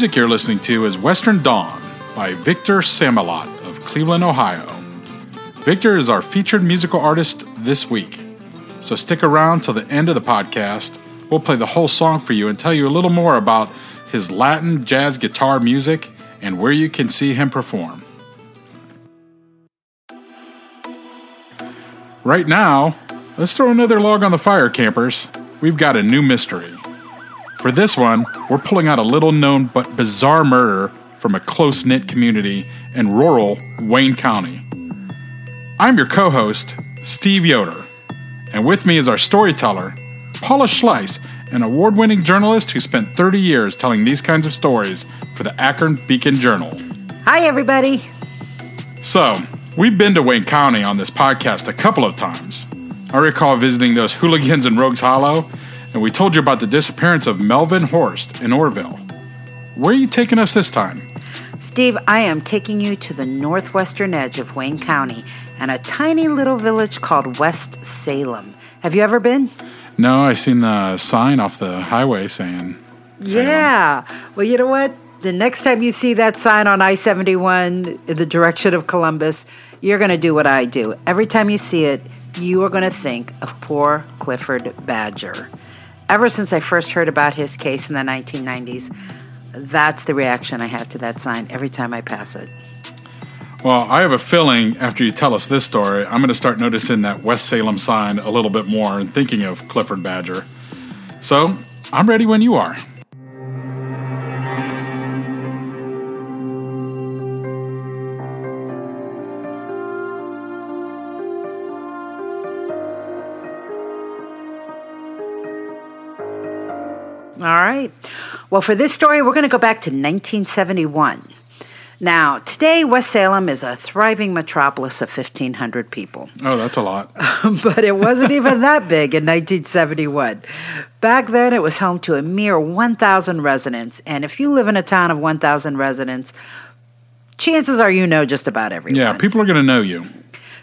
music you're listening to is Western Dawn by Victor Samalot of Cleveland, Ohio. Victor is our featured musical artist this week. So stick around till the end of the podcast. We'll play the whole song for you and tell you a little more about his Latin jazz guitar music and where you can see him perform. Right now, let's throw another log on the fire, campers. We've got a new mystery. For this one, we're pulling out a little known but bizarre murder from a close knit community in rural Wayne County. I'm your co host, Steve Yoder, and with me is our storyteller, Paula Schleis, an award winning journalist who spent 30 years telling these kinds of stories for the Akron Beacon Journal. Hi, everybody. So, we've been to Wayne County on this podcast a couple of times. I recall visiting those hooligans in Rogues Hollow, and we told you about the disappearance of Melvin Horst in Orrville. Where are you taking us this time? Steve, I am taking you to the northwestern edge of Wayne County and a tiny little village called West Salem. Have you ever been? No, I seen the sign off the highway saying. Salem. Yeah. Well, you know what? The next time you see that sign on I 71 in the direction of Columbus, you're going to do what I do. Every time you see it, you are going to think of poor Clifford Badger. Ever since I first heard about his case in the 1990s, that's the reaction I have to that sign every time I pass it. Well, I have a feeling after you tell us this story, I'm going to start noticing that West Salem sign a little bit more and thinking of Clifford Badger. So, I'm ready when you are. Right. Well, for this story, we're going to go back to 1971. Now, today, West Salem is a thriving metropolis of 1,500 people. Oh, that's a lot. but it wasn't even that big in 1971. Back then, it was home to a mere 1,000 residents. And if you live in a town of 1,000 residents, chances are you know just about everyone. Yeah, people are going to know you.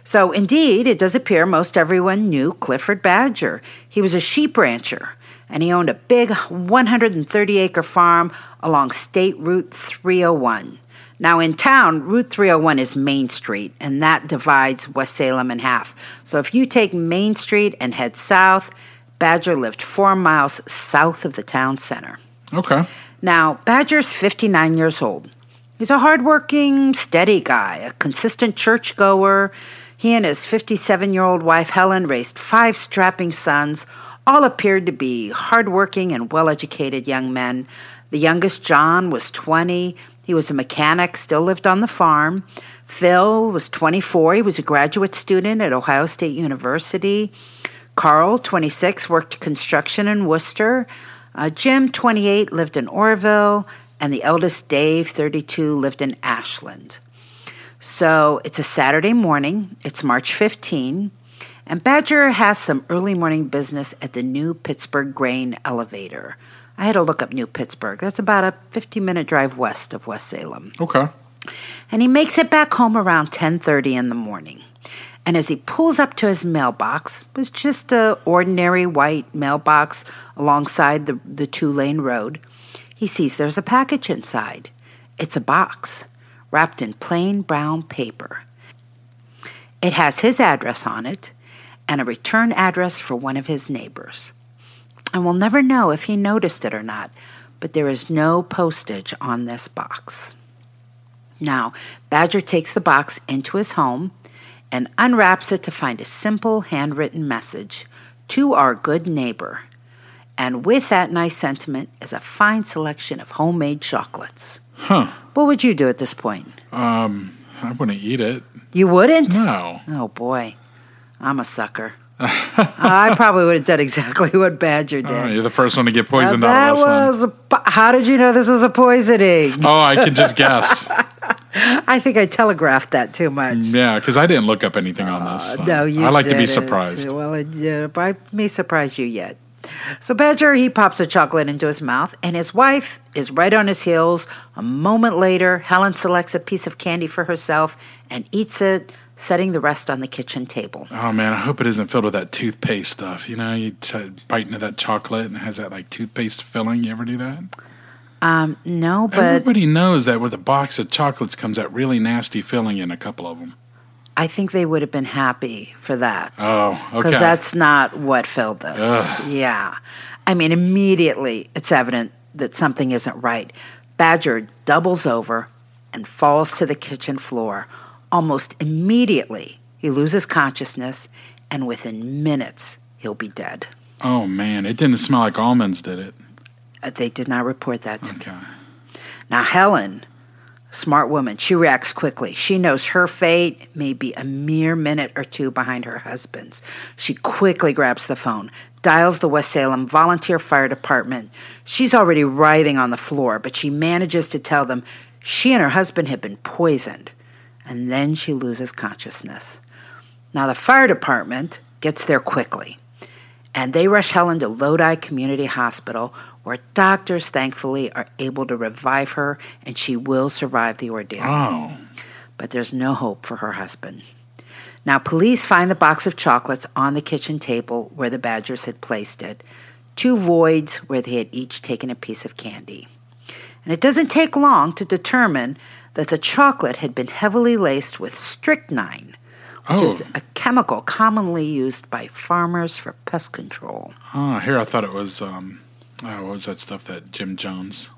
So, indeed, it does appear most everyone knew Clifford Badger. He was a sheep rancher and he owned a big 130 acre farm along State Route 301. Now, in town, Route 301 is Main Street, and that divides West Salem in half. So, if you take Main Street and head south, Badger lived four miles south of the town center. Okay. Now, Badger's 59 years old. He's a hardworking, steady guy, a consistent churchgoer. He and his 57 year old wife, Helen, raised five strapping sons. All appeared to be hardworking and well educated young men. The youngest, John, was 20. He was a mechanic, still lived on the farm. Phil was 24. He was a graduate student at Ohio State University. Carl, 26, worked construction in Wooster. Uh, Jim, 28, lived in Orrville. And the eldest, Dave, 32, lived in Ashland. So it's a Saturday morning. It's March 15. And Badger has some early morning business at the New Pittsburg Grain Elevator. I had to look up New Pittsburg. That's about a 50 minute drive west of West Salem. Okay. And he makes it back home around 10:30 in the morning. And as he pulls up to his mailbox, it was just a ordinary white mailbox alongside the, the two-lane road, he sees there's a package inside. It's a box wrapped in plain brown paper. It has his address on it and a return address for one of his neighbors. And we'll never know if he noticed it or not, but there is no postage on this box. Now, Badger takes the box into his home and unwraps it to find a simple handwritten message to our good neighbor. And with that nice sentiment is a fine selection of homemade chocolates. Huh. What would you do at this point? Um, I wouldn't eat it. You wouldn't? No. Oh boy, I'm a sucker. I probably would have done exactly what Badger oh, did. Oh, you're the first one to get poisoned Now, out of that this was. Po- how did you know this was a poisoning? Oh, I can just guess. I think I telegraphed that too much. yeah, because I didn't look up anything on this. Uh, so No, you. I like to be surprised. Well, it, yeah, I may surprise you yet. So Badger he pops a chocolate into his mouth, and his wife is right on his heels. A moment later, Helen selects a piece of candy for herself and eats it, setting the rest on the kitchen table. Oh man, I hope it isn't filled with that toothpaste stuff. You know, you t- bite into that chocolate and it has that like toothpaste filling. You ever do that? Um, no, but Everybody knows that with a box of chocolates comes that really nasty filling in a couple of them. I think they would have been happy for that. Oh, Because that's not what filled this. Ugh. Yeah. I mean, immediately it's evident that something isn't right. Badger doubles over and falls to the kitchen floor. Almost immediately, he loses consciousness, and within minutes, he'll be dead. oh man, it didn't smell like almonds, did it? Uh, They did not report that Okay. Now, Helen, smart woman, she reacts quickly. She knows her fate may be a mere minute or two behind her husband's. She quickly grabs the phone, dials the West Salem Volunteer Fire Department. She's already writhing on the floor, but she manages to tell them she and her husband have been poisoned. And then she loses consciousness. Now, the fire department gets there quickly and they rush Helen to Lodi Community Hospital, where doctors thankfully are able to revive her and she will survive the ordeal. Oh, But there's no hope for her husband. Now, police find the box of chocolates on the kitchen table where the Badgers had placed it, two voids where they had each taken a piece of candy. And it doesn't take long to determine that the chocolate had been heavily laced with strychnine, which oh, is a chemical commonly used by farmers for pest control. oh! Here I thought it was. Um, oh, what was that stuff that Jim Jones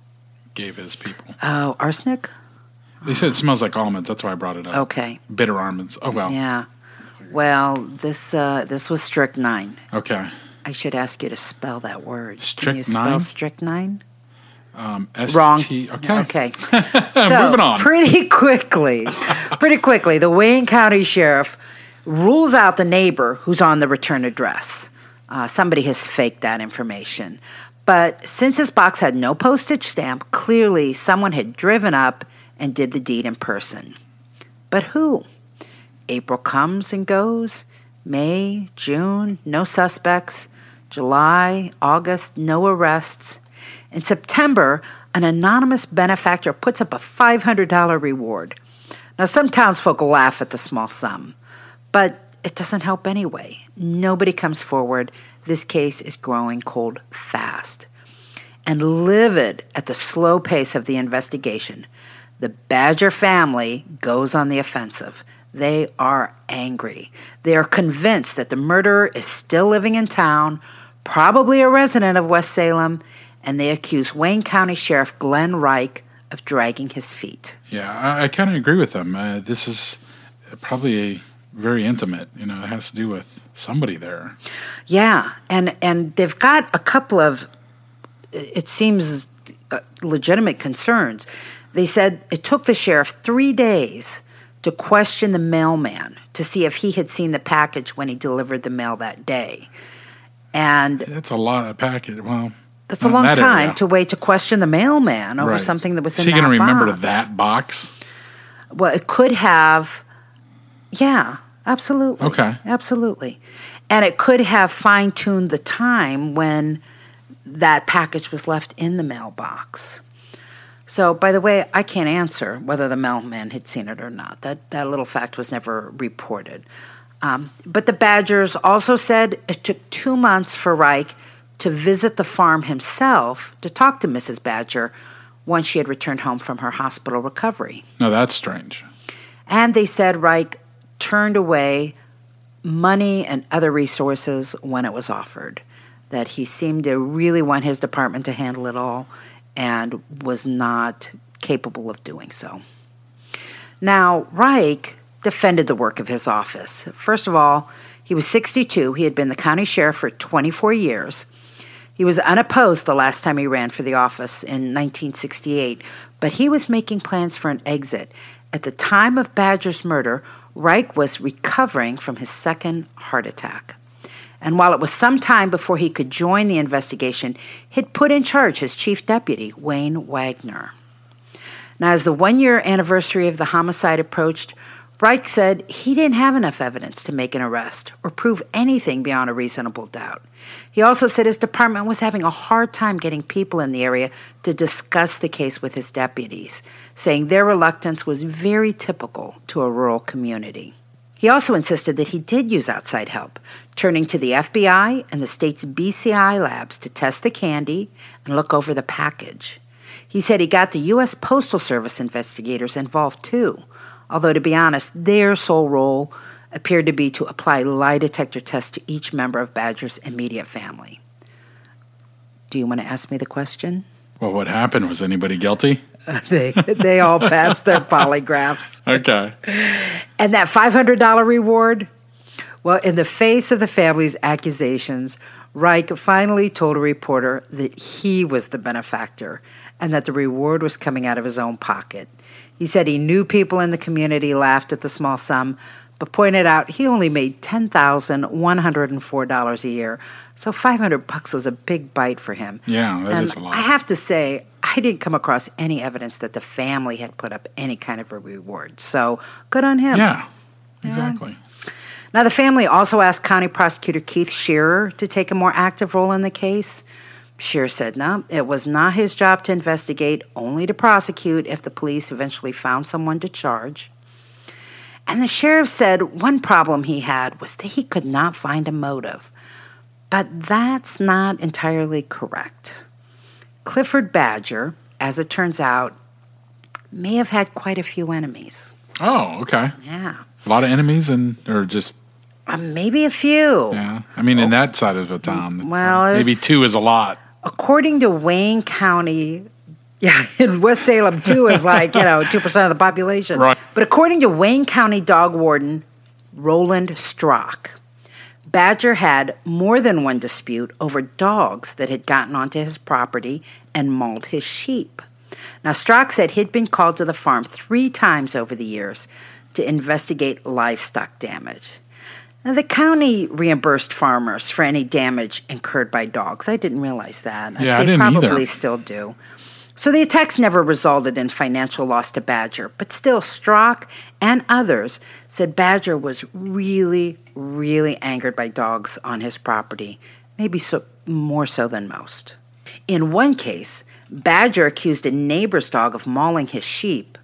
gave his people? Oh, arsenic? They said it smells like almonds. That's why I brought it up. Okay. Bitter almonds. Oh well. Yeah. Well, this uh, this was strychnine. Okay. I should ask you to spell that word. Can you Strychnine? spell strychnine? Um, S Wrong. Okay. Okay. So, Moving on. Pretty quickly, pretty quickly, the Wayne County Sheriff rules out the neighbor who's on the return address. Uh, somebody has faked that information. But since this box had no postage stamp, clearly someone had driven up and did the deed in person. But who? April comes and goes. May, June, no suspects. July, August, no arrests. In September, an anonymous benefactor puts up a $500 reward. Now, some townsfolk laugh at the small sum, but it doesn't help anyway. Nobody comes forward. This case is growing cold fast. And livid at the slow pace of the investigation, the Badger family goes on the offensive. They are angry. They are convinced that the murderer is still living in town, probably a resident of West Salem, and they accuse Wayne County Sheriff Glenn Reich of dragging his feet. Yeah, I, I kind of agree with them. Uh, this is probably a very intimate. You know, it has to do with somebody there. Yeah, and and they've got a couple of it seems uh, legitimate concerns. They said it took the sheriff 3 days to question the mailman to see if he had seen the package when he delivered the mail that day. And That's a lot of package. Well, that's a long that time area. to wait to question the mailman over Right. something that was in. Is he that gonna remember that box? Well, it could have. Yeah, absolutely. Okay. Absolutely. And it could have fine tuned the time when that package was left in the mailbox. So, by the way, I can't answer whether the mailman had seen it or not. That, that little fact was never reported. Um, but the Badgers also said it took two months for Reich to visit the farm himself to talk to Mrs. Badger once she had returned home from her hospital recovery. No, that's strange. And they said Reich turned away money and other resources when it was offered, that he seemed to really want his department to handle it all and was not capable of doing so. Now, Reich defended the work of his office. First of all, he was 62. He had been the county sheriff for 24 years. He was unopposed the last time he ran for the office in 1968, but he was making plans for an exit. At the time of Badger's murder, Reich was recovering from his second heart attack. And while it was some time before he could join the investigation, he'd put in charge his chief deputy, Wayne Wagner. Now, as the one year anniversary of the homicide approached, Reich said he didn't have enough evidence to make an arrest or prove anything beyond a reasonable doubt. He also said his department was having a hard time getting people in the area to discuss the case with his deputies, saying their reluctance was very typical to a rural community. He also insisted that he did use outside help, turning to the FBI and the state's BCI labs to test the candy and look over the package. He said he got the U.S. Postal Service investigators involved too, although to be honest, their sole role appeared to be to apply lie detector tests to each member of Badger's immediate family. Do you want to ask me the question? Well, what happened? Was anybody guilty? they they all passed their polygraphs. Okay. And that $500 reward? Well, in the face of the family's accusations, Reich finally told a reporter that he was the benefactor and that the reward was coming out of his own pocket. He said he knew people in the community laughed at the small sum, but pointed out he only made $10,104 a year. So 500 bucks was a big bite for him. Yeah, that and is a lot. I have to say, I didn't come across any evidence that the family had put up any kind of a reward. So good on him. Yeah, exactly. Now, the family also asked County Prosecutor Keith Shearer to take a more active role in the case. Shearer said no, it was not his job to investigate, only to prosecute if the police eventually found someone to charge. And the sheriff said one problem he had was that he could not find a motive. But that's not entirely correct. Clifford Badger, as it turns out, may have had quite a few enemies. Oh, okay. Yeah. A lot of enemies, and or just Uh, maybe a few. yeah. I mean, in that side of the town, Well, maybe two is a lot. According to Wayne County, yeah, in West Salem too is like, you know, 2% of the population. Right. But according to Wayne County dog warden Roland Strock, Badger had more than one dispute over dogs that had gotten onto his property and mauled his sheep. Now, Strock said he'd been called to the farm three times over the years to investigate livestock damage. Now, the county reimbursed farmers for any damage incurred by dogs. I didn't realize that. Yeah, I didn't either. probably still do. So the attacks never resulted in financial loss to Badger, but still, Strock and others said Badger was really, really angered by dogs on his property, maybe so, more so than most. In one case, Badger accused a neighbor's dog of mauling his sheep,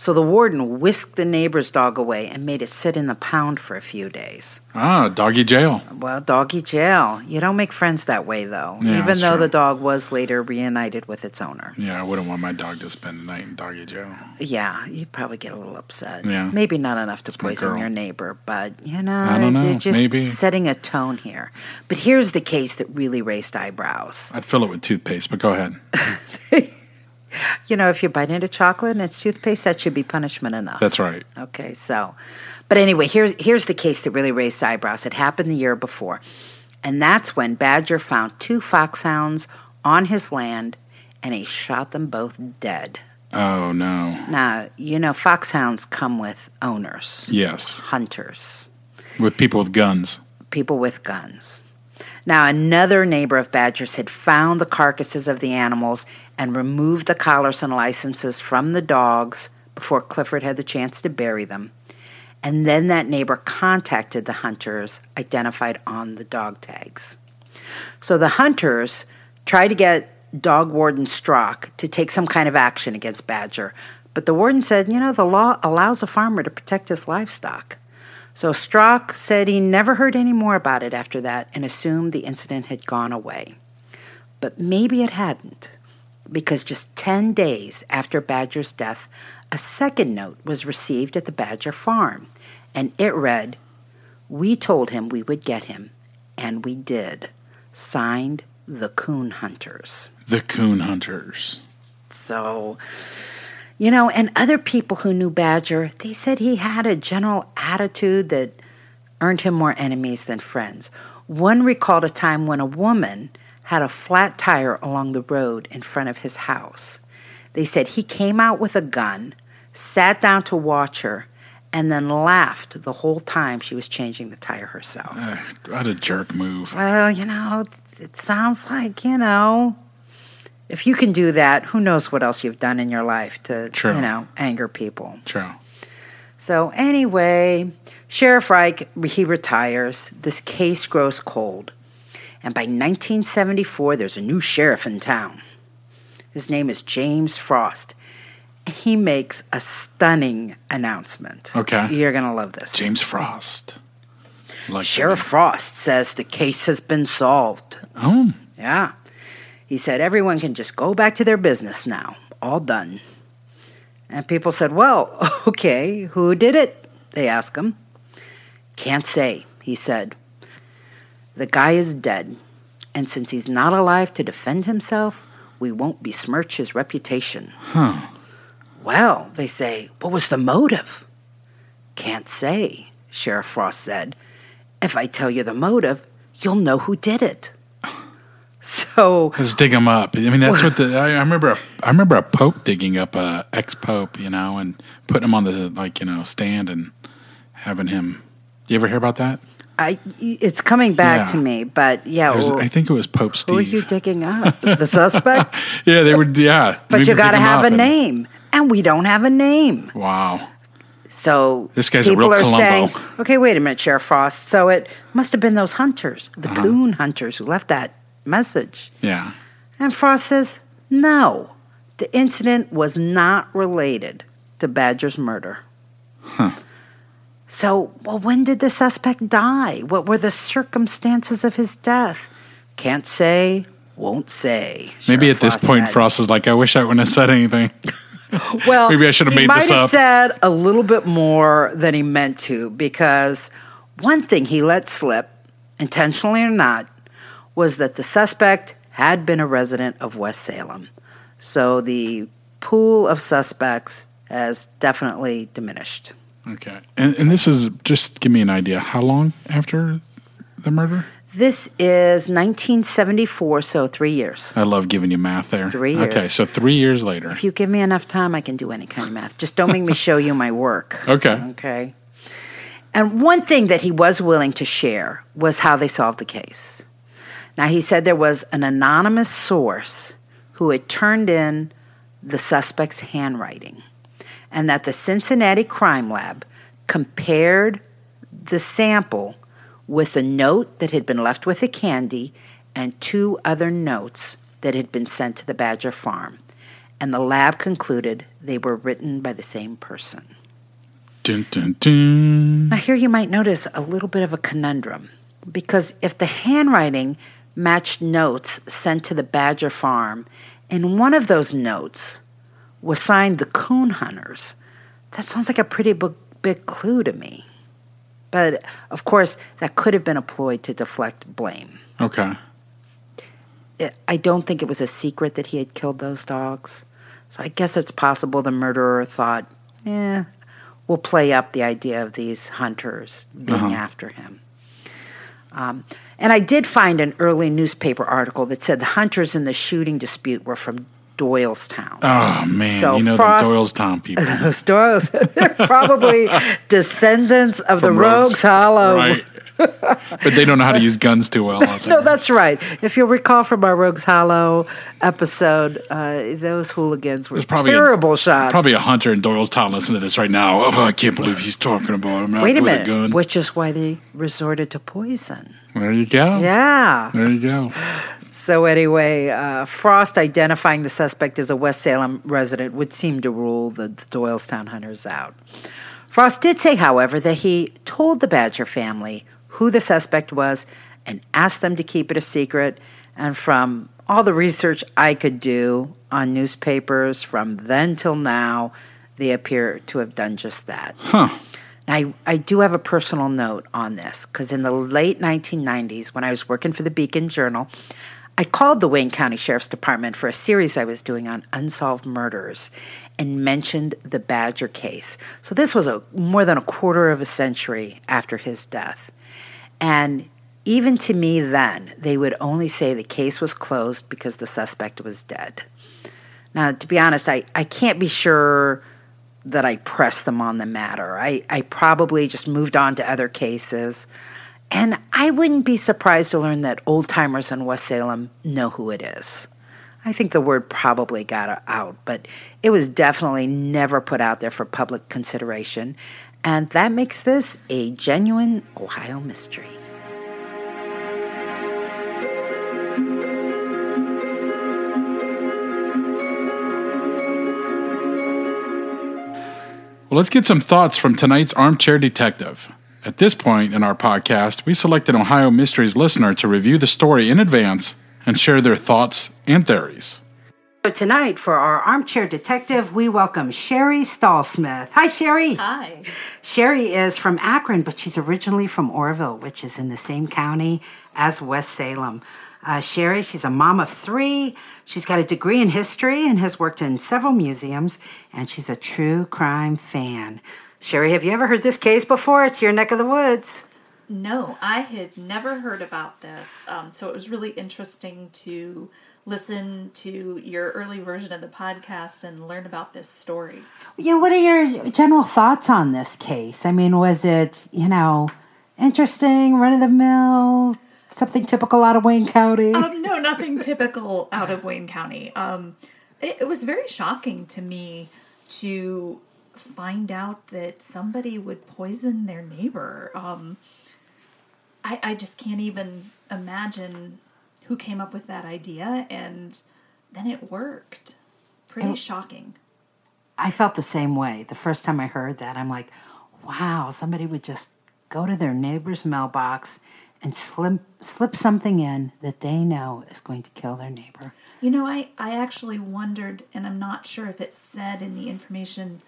so the warden whisked the neighbor's dog away and made it sit in the pound for a few days. Ah, doggy jail. Well, doggy jail. You don't make friends that way, though, Yeah, even though true. the dog was later reunited with its owner. Yeah, I wouldn't want my dog to spend the night in doggy jail. Yeah, you'd probably get a little upset. Yeah. Maybe not enough to my poison your neighbor, but you know, I don't know, you're just maybe. setting a tone here. But here's the case that really raised eyebrows. I'd fill it with toothpaste, but go ahead. You know, if you bite into chocolate and it's toothpaste, that should be punishment enough. That's right. Okay, so, but anyway, here's here's the case that really raised eyebrows. It happened the year before, and that's when Badger found two foxhounds on his land, and he shot them both dead. Oh no. Now, you know, foxhounds come with owners, Yes, hunters, with people with guns. people with guns. Now, another neighbor of Badger's had found the carcasses of the animals and removed the collars and licenses from the dogs before Clifford had the chance to bury them. And then that neighbor contacted the hunters identified on the dog tags. So the hunters tried to get dog warden Strock to take some kind of action against Badger, but the warden said, you know, the law allows a farmer to protect his livestock. So Strock said he never heard any more about it after that and assumed the incident had gone away. But maybe it hadn't, because just 10 days after Badger's death, a second note was received at the Badger farm, and it read, We told him we would get him, and we did. Signed, the Coon Hunters. The coon hunters. So, you know, and other people who knew Badger, they said he had a general attitude that earned him more enemies than friends. One recalled a time when a woman had a flat tire along the road in front of his house. They said he came out with a gun, sat down to watch her, and then laughed the whole time she was changing the tire herself. Ugh, what a jerk move. Well, you know, it sounds like, you know, if you can do that, who knows what else you've done in your life to, True. you know, anger people. True. So, anyway, Sheriff Reich, he retires. This case grows cold. And by 1974, there's a new sheriff in town. His name is James Frost. he makes a stunning announcement. Okay. You're going to love this. James Frost. Like Sheriff Frost says the case has been solved. Oh, Yeah. He said everyone can just go back to their business now. All done. And people said, Well, okay, who did it? They asked him. Can't say, he said. The guy is dead, and since he's not alive to defend himself, we won't besmirch his reputation. huh. Well, they say, what was the motive? Can't say, Sheriff Frost said. If I tell you the motive, you'll know who did it. So, Let's dig him up. I mean, that's what the I, I remember. A, I remember a pope digging up a ex pope, you know, and putting him on the like you know stand and having him. You ever hear about that? I, it's coming back Yeah. to me, but yeah, was- well, I think it was Pope who are you digging up? The suspect? yeah, they were. Yeah, but you got to have a and- name, and we don't have a name. Wow. So This guy's a people real are Columbo. saying, okay, wait a minute, Sheriff Frost. So it must have been those hunters, the Uh-huh. coon hunters, who left that message. Yeah. And Frost says, no, the incident was not related to Badger's murder. Huh. So, well, when did the suspect die? What were the circumstances of his death? Can't say, won't say. Maybe Sheriff at this Frost point, said. Frost is like, I wish I wouldn't have said anything. Well, Maybe I should have he made might this have up. said a little bit more than he meant to because one thing he let slip, intentionally or not, was that the suspect had been a resident of West Salem. So the pool of suspects has definitely diminished. Okay. And, and this is just give me an idea. How long after the murder? This is 1974, so three years. I love giving you math there. Three years. Okay, so three years later. If you give me enough time, I can do any kind of math. Just don't make me show you my work. Okay. Okay. And one thing that he was willing to share was how they solved the case. Now, he said there was an anonymous source who had turned in the suspect's handwriting, and that the Cincinnati Crime Lab compared the sample with a note that had been left with the candy and two other notes that had been sent to the Badger farm. And the lab concluded they were written by the same person. Dun, dun, dun. Now, here you might notice a little bit of a conundrum because if the handwriting matched notes sent to the Badger farm, and one of those notes was signed the Coon Hunters, that sounds like a pretty big, big clue to me. But of course, that could have been a ploy to deflect blame. Okay. I don't think it was a secret that he had killed those dogs. So I guess it's possible the murderer thought, eh, we'll play up the idea of these hunters being Uh-huh. after him. Um, and I did find an early newspaper article that said the hunters in the shooting dispute were from Doylestown. Oh man, So you know Frost- the Doylestown people. Those Doyles, they're probably descendants of the From Rogues, Hollow. Right. but they don't know how to use guns too well. No, that's right. If you'll recall from our Rogues Hollow episode, uh, those hooligans were probably terrible a, shots. Probably a hunter in Doylestown listening to this right now. Oh, I can't believe he's talking about him Wait a minute, a gun. which is why they resorted to poison. There you go. Yeah. There you go. So anyway, uh, Frost identifying the suspect as a West Salem resident would seem to rule the, the Doylestown hunters out. Frost did say, however, that he told the Badger family who the suspect was and asked them to keep it a secret. And from all the research I could do on newspapers from then till now, they appear to have done just that. Huh. Now, I, I do have a personal note on this because in the late 1990s, when I was working for the Beacon Journal, I called the Wayne County Sheriff's Department for a series I was doing on unsolved murders and mentioned the Badger case. So this was a more than a quarter of a century after his death. And even to me then, they would only say the case was closed because the suspect was dead. Now, to be honest, I, I can't be sure that I pressed them on the matter. I, I probably just moved on to other cases. And I wouldn't be surprised to learn that old timers in West Salem know who it is. I think the word probably got out, but it was definitely never put out there for public consideration. And that makes this a genuine Ohio mystery. Well, let's get some thoughts from tonight's armchair detective. At this point in our podcast, we selected Ohio Mysteries listener to review the story in advance and share their thoughts and theories. So tonight, for our armchair detective, we welcome Sherry Stallsmith. Hi, Sherry. Hi. Sherry is from Akron, but she's originally from Orrville, which is in the same county as West Salem. Uh, Sherry, she's a mom of three. She's got a degree in history and has worked in several museums, and she's a true crime fan. Sherry, have you ever heard this case before? It's your neck of the woods. No, I had never heard about this. Um, so it was really interesting to listen to your early version of the podcast and learn about this story. Yeah, what are your general thoughts on this case? I mean, was it, you know, interesting, run of the mill, something typical out of Wayne County? Um, no, nothing typical out of Wayne County. Um, it, it was very shocking to me to find out that somebody would poison their neighbor. Um, I, I just can't even imagine who came up with that idea, and then it worked. Pretty shocking. I felt the same way. The first time I heard that, I'm like, wow, somebody would just go to their neighbor's mailbox and slip, slip something in that they know is going to kill their neighbor. You know, I, I actually wondered, and I'm not sure if it said in the information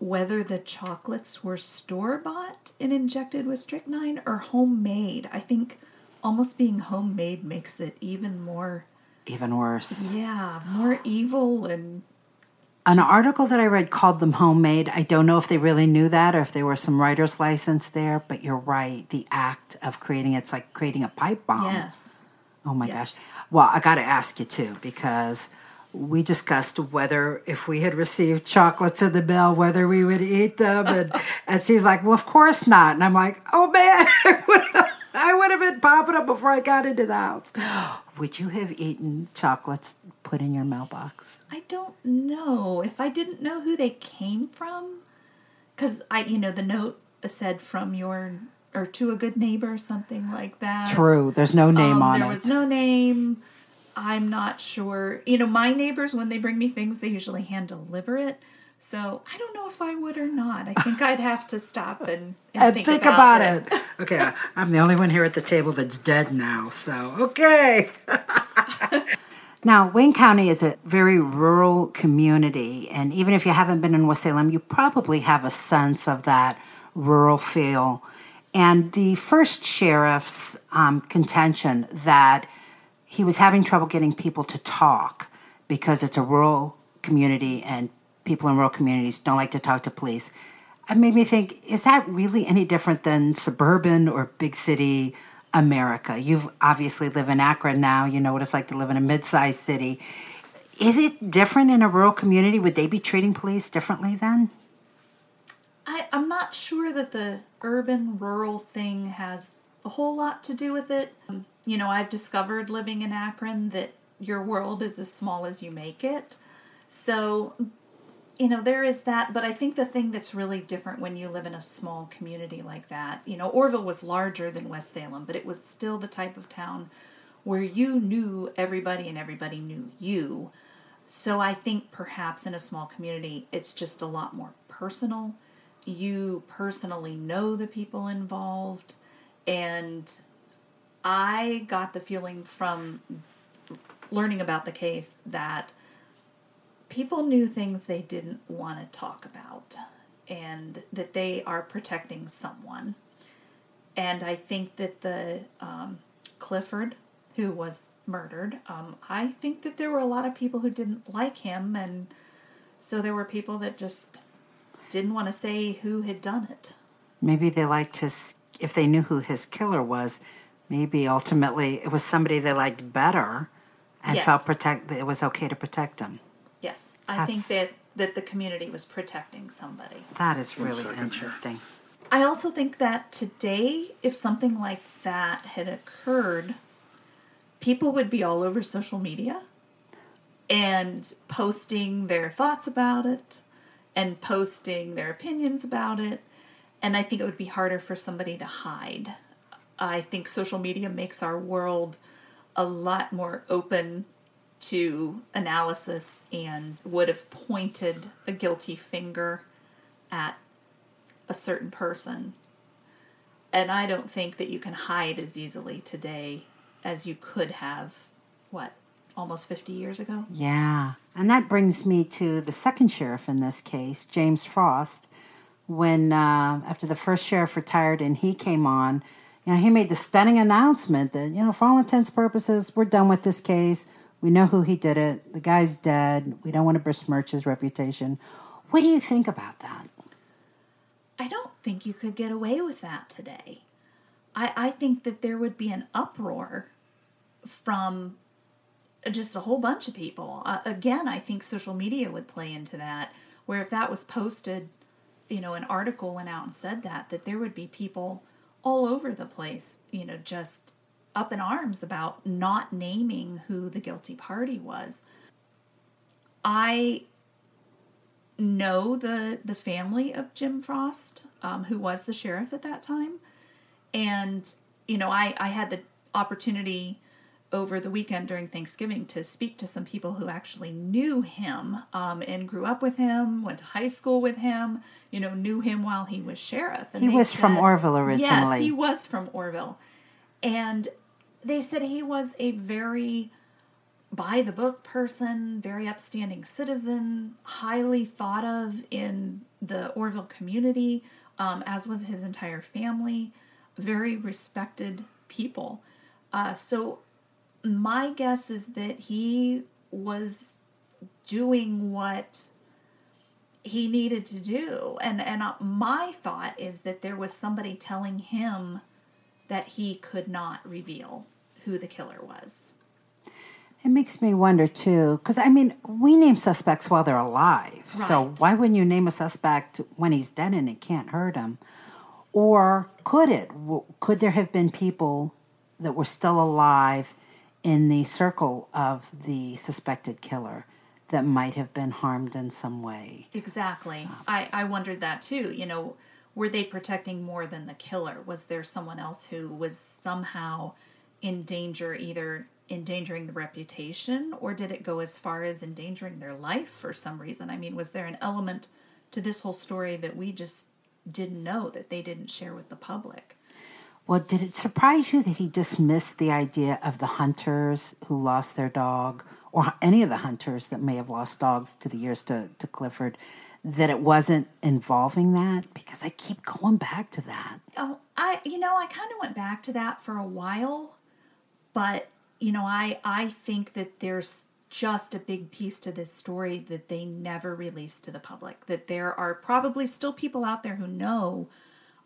whether the chocolates were store bought and injected with strychnine or homemade. I think almost being homemade makes it even more, Even worse. yeah, more evil and An article that I read called them homemade. I don't know if they really knew that or if there was some writer's license there, but you're right. The act of creating it's like creating a pipe bomb. yes. Oh my Yes. gosh. Well, I got to ask you too because we discussed whether if we had received chocolates in the mail, whether we would eat them. And, and she's like, well, of course not. And I'm like, oh man, I would have, I would have been popping up before I got into the house. Would you have eaten chocolates put in your mailbox? I don't know if I didn't know who they came from, because I, you know, the note said from your or to a good neighbor, something like that. True. There's no name Um, on there it. was no name. I'm not sure. You know, my neighbors when they bring me things, they usually hand deliver it. So I don't know if I would or not. I think I'd have to stop and, and, and think, think, about, about, it. Okay, I'm the only one here at the table that's dead now, so okay. now, Wayne County is a very rural community, and even if you haven't been in West Salem, you probably have a sense of that rural feel. And the first sheriff's um, contention that he was having trouble getting people to talk because it's a rural community and people in rural communities don't like to talk to police. It made me think, is that really any different than suburban or big city America? You've obviously live in Akron now. You know what it's like to live in a mid-sized city. Is it different in a rural community? Would they be treating police differently then? I, I'm not sure that the urban rural thing has a whole lot to do with it. Um, You know, I've discovered living in Akron that your world is as small as you make it. So, you know, there is that, but I think the thing that's really different when you live in a small community like that, you know, Orrville was larger than West Salem, but it was still the type of town where you knew everybody and everybody knew you. So I think perhaps in a small community, it's just a lot more personal. You personally know the people involved. And I got the feeling from learning about the case that people knew things they didn't want to talk about and that they are protecting someone. And I think that the um, Clifford, who was murdered, um, I think that there were a lot of people who didn't like him, and so there were people that just didn't want to say who had done it. Maybe they liked his, if they knew who his killer was, maybe ultimately it was somebody they liked better and Yes. felt protect it was okay to protect them. Yes, I think that that the community was protecting somebody. That is really interesting. I also think that today, if something like that had occurred, people would be all over social media and posting their thoughts about it and posting their opinions about it. And I think it would be harder for somebody to hide. I think social media makes our world a lot more open to analysis and would have pointed a guilty finger at a certain person. And I don't think that you can hide as easily today as you could have, what, almost 50 years ago? Yeah. And that brings me to the second sheriff in this case, James Frost. When, uh, after the first sheriff retired and he came on, you know, he made the stunning announcement that, you know, for all intents and purposes, we're done with this case. We know who he did it. The guy's dead. We don't want to besmirch his reputation. What do you think about that? I don't think you could get away with that today. I, I think that there would be an uproar from just a whole bunch of people. Uh, again, I think social media would play into that, where if that was posted, you know, an article went out and said that, that there would be people all over the place, you know, just up in arms about not naming who the guilty party was. I know the the family of Jim Frost, um, who was the sheriff at that time, and you know, I I had the opportunity over the weekend during Thanksgiving to speak to some people who actually knew him um, and grew up with him, went to high school with him, you know, knew him while he was sheriff. And he was said, from Orrville originally. Yes, he was from Orrville. And they said he was a very by the book person, very upstanding citizen, highly thought of in the Orrville community, um, as was his entire family, very respected people. Uh, so my guess is that he was doing what he needed to do. And and uh, my thought is that there was somebody telling him that he could not reveal who the killer was. It makes me wonder too because i mean we name suspects while they're alive. Right. so why wouldn't you name a suspect when he's dead and it can't hurt him? Or could it? Could there have been people that were still alive in the circle of the suspected killer that might have been harmed in some way. Exactly. Um, I, I wondered that too. You know, were they protecting more than the killer? Was there someone else who was somehow in danger, either endangering the reputation, or did it go as far as endangering their life for some reason? I mean, was there an element to this whole story that we just didn't know that they didn't share with the public? Well, did it surprise you that he dismissed the idea of the hunters who lost their dog, or any of the hunters that may have lost dogs to the years to, to Clifford, that it wasn't involving that? Because I keep going back to that. Oh, I, you know, I kind of went back to that for a while, but, you know, I, I think that there's just a big piece to this story that they never released to the public, that there are probably still people out there who know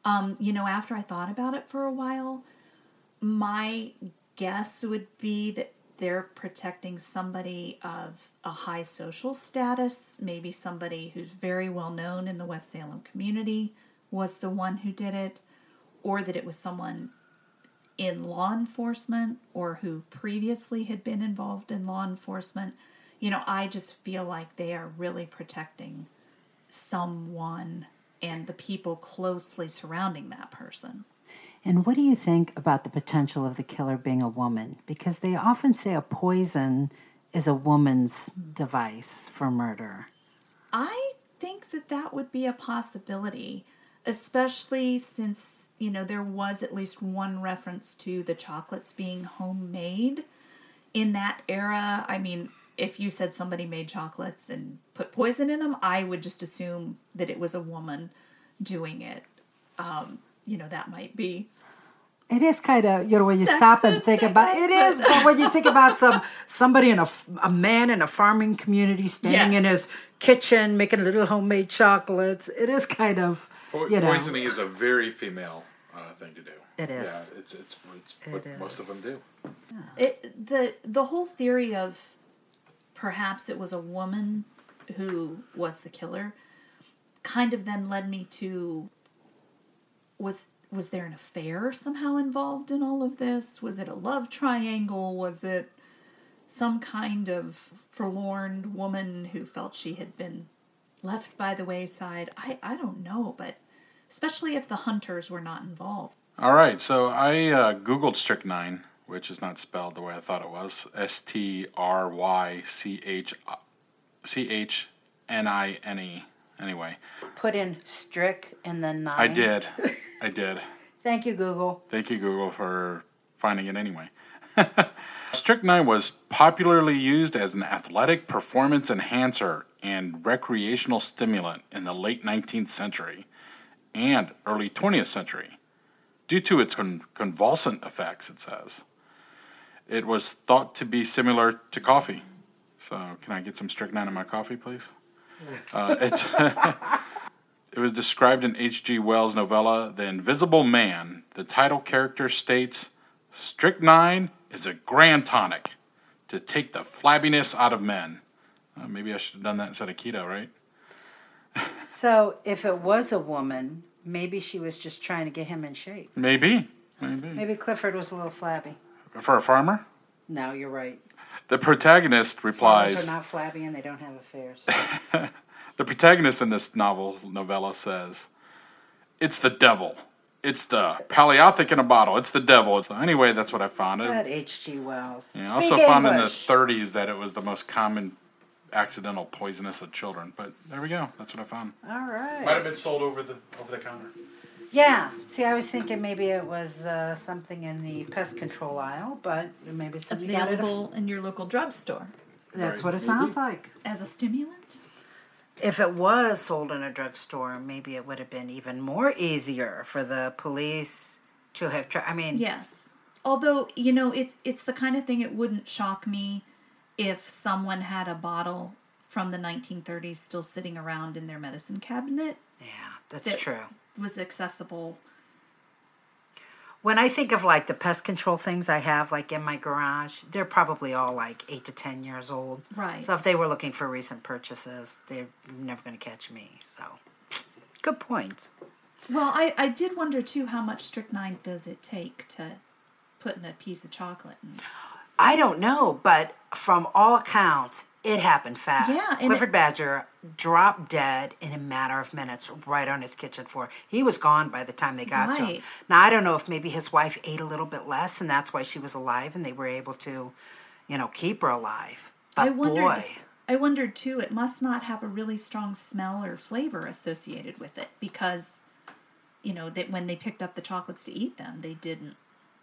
um, you know, after I thought about it for a while, my guess would be that they're protecting somebody of a high social status, maybe somebody who's very well known in the West Salem community was the one who did it, or that it was someone in law enforcement or who previously had been involved in law enforcement. You know, I just feel like they are really protecting someone and the people closely surrounding that person. And what do you think about the potential of the killer being a woman? Because they often say a poison is a woman's device for murder. I think that that would be a possibility, especially since, you know, there was at least one reference to the chocolates being homemade. In that era, I mean, if you said somebody made chocolates and put poison in them, I would just assume that it was a woman doing it. Um, you know, that might be. It is kind of you know when you stop and think about it is, but when you think about some somebody in a a man in a farming community standing yes. in his kitchen making little homemade chocolates, it is kind of you know poisoning is a very female uh, thing to do. It is. Yeah, it's it's, it's what it most of them do. Yeah. It the the whole theory of perhaps it was a woman who was the killer kind of then led me to was was there an affair somehow involved in all of this was it a love triangle was it some kind of forlorn woman who felt she had been left by the wayside i i don't know but especially if the hunters were not involved all right so i uh, googled strychnine which is not spelled the way I thought it was. S T R Y C H C H N I N E. Anyway, Put in strict and then nine. I did. I did. Thank you, Google. Thank you, Google, for finding it anyway. Strychnine was popularly used as an athletic performance enhancer and recreational stimulant in the late 19th century and early 20th century due to its con- convulsant effects, it says. It was thought to be similar to coffee. So, can I get some strychnine in my coffee, please? Uh, it, it was described in H.G. Wells' novella The Invisible Man. The title character states Strychnine is a grand tonic to take the flabbiness out of men. Uh, maybe I should have done that instead of keto, right? So, if it was a woman, maybe she was just trying to get him in shape. Maybe. Maybe. Maybe Clifford was a little flabby. For a farmer? No, you're right. The protagonist replies. Farmers are not flabby and they don't have affairs. The protagonist in this novel novella says, "It's the devil. It's the paleothic in a bottle. It's the devil." So anyway, that's what I found. It, That H.G. Wells. yeah, I Speak also found in the 30s that it was the most common accidental poisonous of children. But there we go. That's what I found. All right. Might have been sold over the over the counter. Yeah. See, I was thinking maybe it was uh, something in the pest control aisle, but maybe something you got a- Available in your local drugstore That's what it sounds like. as a stimulant. If it was sold in a drugstore, maybe it would have been even more easier for the police to have. tried. I mean, Yes. Although, you know, it's it's the kind of thing it wouldn't shock me if someone had a bottle from the 1930s still sitting around in their medicine cabinet yeah, that's that true. was accessible. When I think of like the pest control things I have like in my garage, they're probably all like eight to ten years old. Right. So if they were looking for recent purchases, they're never going to catch me. So, good point. Well, I, I did wonder too how much strychnine does it take to put in a piece of chocolate? And, I don't know, but from all accounts, it happened fast. Yeah, Clifford it- Badger dropped dead in a matter of minutes right on his kitchen floor. He was gone by the time they got to him. Now, I don't know if maybe his wife ate a little bit less and that's why she was alive and they were able to, you know, keep her alive. But I wondered. boy, I wondered too. It must not have a really strong smell or flavor associated with it because, you know, that when they picked up the chocolates to eat them, they didn't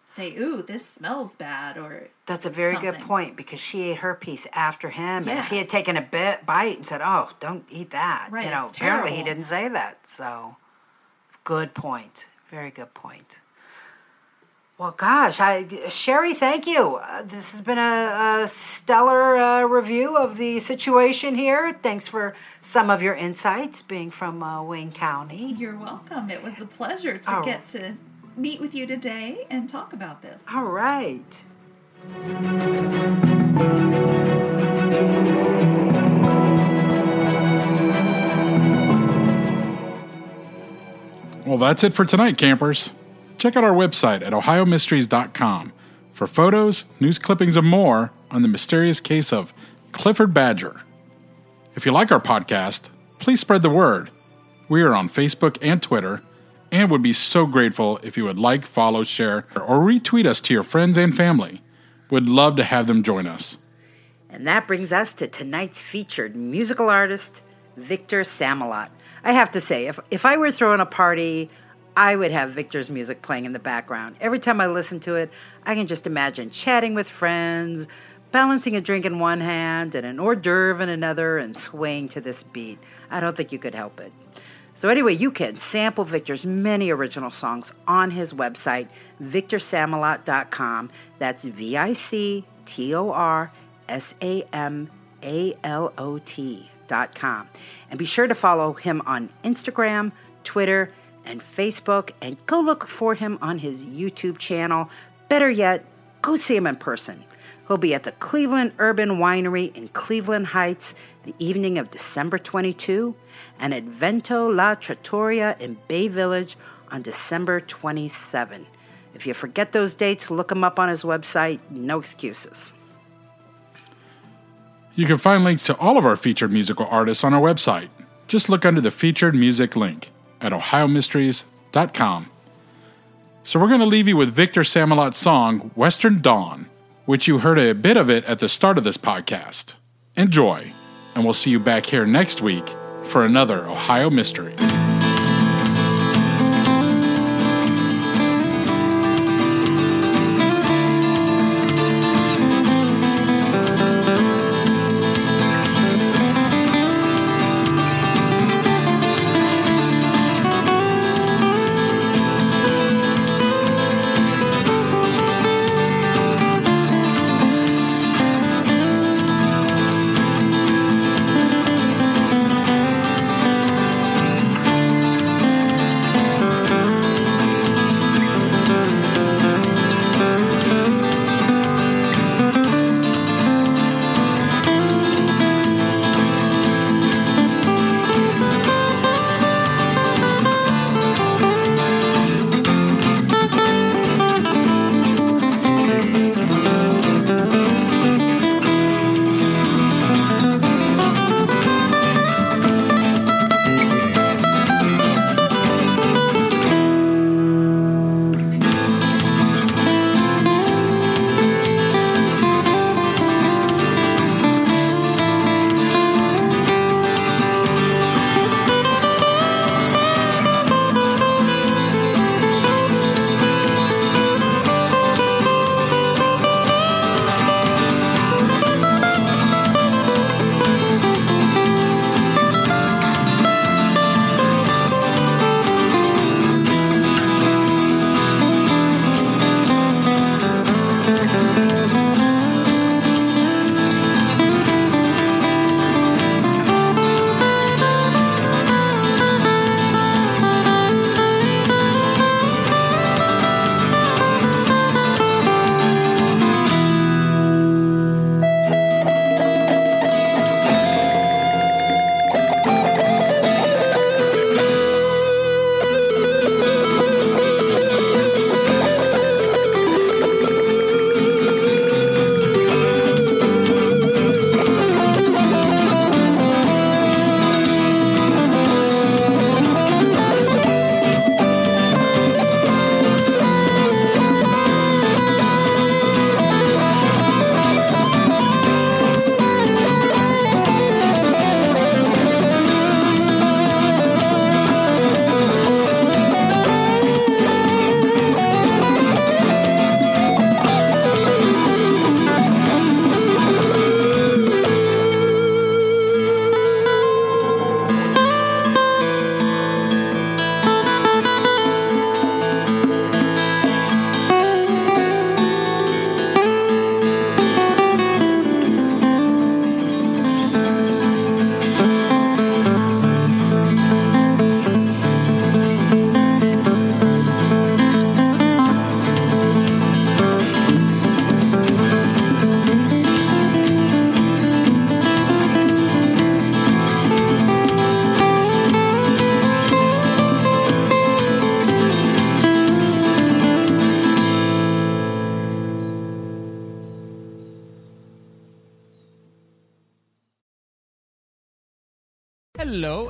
say, "Ooh, this smells bad," or that's a very good point because she ate her piece after him. And if he had taken a bit bite and said, "Oh, don't eat that," Right, you know, apparently he didn't say that. So, good point. Very good point. Well, gosh, I, Sherry, thank you. Uh, this has been a, a stellar uh, review of the situation here. Thanks for some of your insights, being from uh, Wayne County. You're welcome. It was a pleasure to Oh. get to meet with you today and talk about this. All right. Well, that's it for tonight, campers. Check out our website at ohiomysteries.com for photos, news clippings, and more on the mysterious case of Clifford Badger. If you like our podcast, please spread the word. We are on Facebook and Twitter and would be so grateful if you would like, follow, share, or retweet us to your friends and family. Would love to have them join us. And that brings us to tonight's featured musical artist, Victor Samalot. I have to say, if, if I were throwing a party, I would have Victor's music playing in the background. Every time I listen to it, I can just imagine chatting with friends, balancing a drink in one hand and an hors d'oeuvre in another, and swaying to this beat. I don't think you could help it. So, anyway, you can sample Victor's many original songs on his website, victorsamalot.com. That's V I C T O R S A M A L O T.com. And be sure to follow him on Instagram, Twitter, and Facebook, and go look for him on his YouTube channel. Better yet, go see him in person. He'll be at the Cleveland Urban Winery in Cleveland Heights the evening of December 22 and at Vento La Trattoria in Bay Village on December 27. If you forget those dates, look him up on his website. No excuses. You can find links to all of our featured musical artists on our website. Just look under the featured music link at ohiomysteries.com. So we're going to leave you with Victor Samalot's song Western Dawn, which you heard a bit of it at the start of this podcast. Enjoy, and we'll see you back here next week for another Ohio mystery.